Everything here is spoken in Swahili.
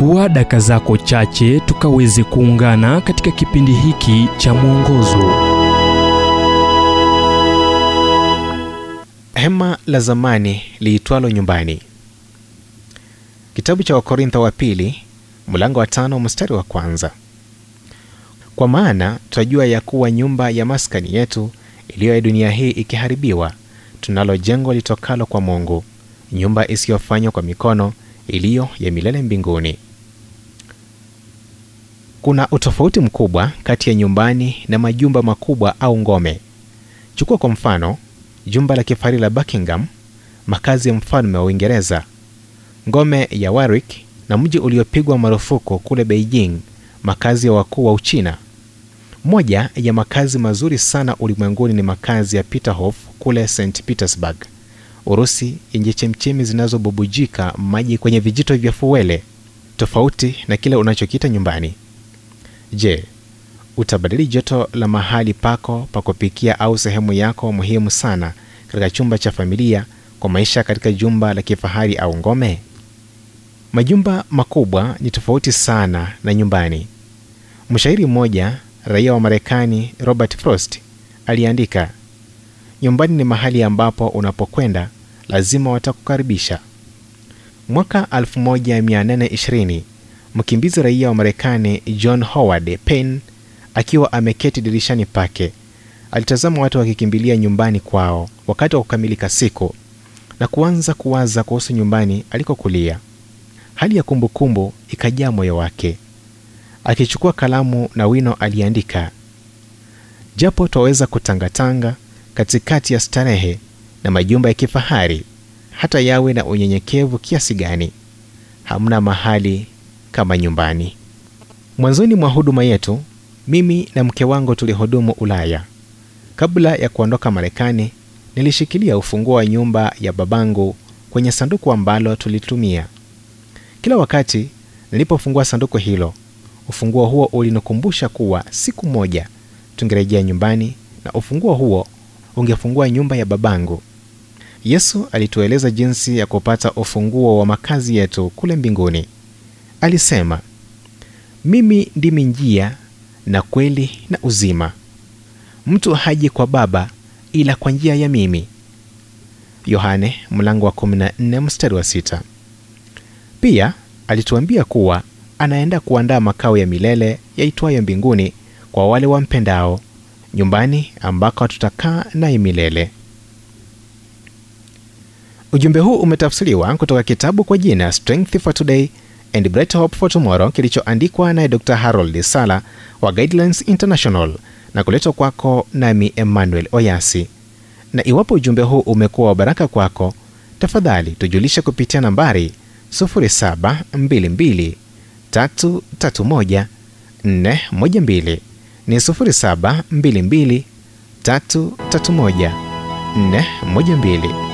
chukua daka zako chache tukaweze kuungana katika kipindi hiki cha mwongozo. Hema la zamani liitwalo nyumbani. Kitabu cha wakorintho wa pili mlango wa tano mstari wa kwanza. Kwa maana twajua ya kuwa nyumba ya maskani yetu iliyo ya dunia hii ikiharibiwa tunalo jengo litokalo kwa mungu nyumba isiyofanywa kwa mikono iliyo ya milele mbinguni kuna utofauti mkubwa kati ya nyumbani na majumba makubwa au ngome. Chukua kwa mfano jumba la kifahari la buckingham makazi ya mfalme wa uingereza. Ngome ya warwick na mji uliopigwa marufuku kule beijing makazi ya wakuu wa uchina. Moja ya makazi mazuri sana ulimwenguni ni makazi ya peterhof kule st petersburg urusi yenye chemchemi zinazobubujika maji kwenye vijito vya fuwele. Tofauti na kile unachokiita nyumbani je utabadili joto la mahali pako pa kupikia au sehemu yako muhimu sana katika chumba cha familia kwa maisha katika jumba la kifahari au ngome? Majumba makubwa ni tofauti sana na nyumbani. Mshairi mmoja raia wa marekani robert frost aliandika nyumbani ni mahali ambapo unapokwenda lazima watakukaribisha. Mwaka 1820 mkimbizi raia wa marekani john howard payne akiwa ameketi dirishani pake. Alitazama watu wakikimbilia nyumbani kwao wakati wa kukamilika siku na kuanza kuwaza kuhusu nyumbani alikokulia. Hali ya kumbukumbu ikajaa moyo wake akichukua kalamu na wino aliandika japo twaweza kutangatanga katikati ya starehe na majumba ya kifahari hata yawe na unyenyekevu kiasi gani hamna mahali kama nyumbani. Mwanzoni mwa huduma yetu mimi na mke wangu tulihudumu ulaya. Kabla ya kuondoka marekani nilishikilia ufunguo wa nyumba ya babangu kwenye sanduku ambalo tulitumia. Kila wakati nilipofungua sanduku hilo ufunguo huo ulinikumbusha kuwa siku moja tungerejea nyumbani na ufunguo huo ungefungua nyumba ya babangu. Yesu alitueleza jinsi ya kupata ufunguo wa makazi yetu kule mbinguni alisema mimi ndimi njia na kweli na uzima. Mtu haji kwa baba ila kwa njia ya mimi. Yohane mlango wa 14 mstari wa 6 pia alituambia kuwa anaenda kuandaa makao ya milele yaitwayo mbinguni kwa wale wampendao nyumbani ambako tutakaa naye milele. Ujumbe huu umetafsiriwa kutoka kitabu kwa jina strength for today and bright hope for tomorrow kilichoandikwa naye dr. Harold sala wa guidelines international na kuletwa kwako nami emmanuel oyasi. Na iwapo ujumbe huu umekuwa wa baraka kwako tafadhali tujulishe kupitia nambari 722331412 ni 0722 331 412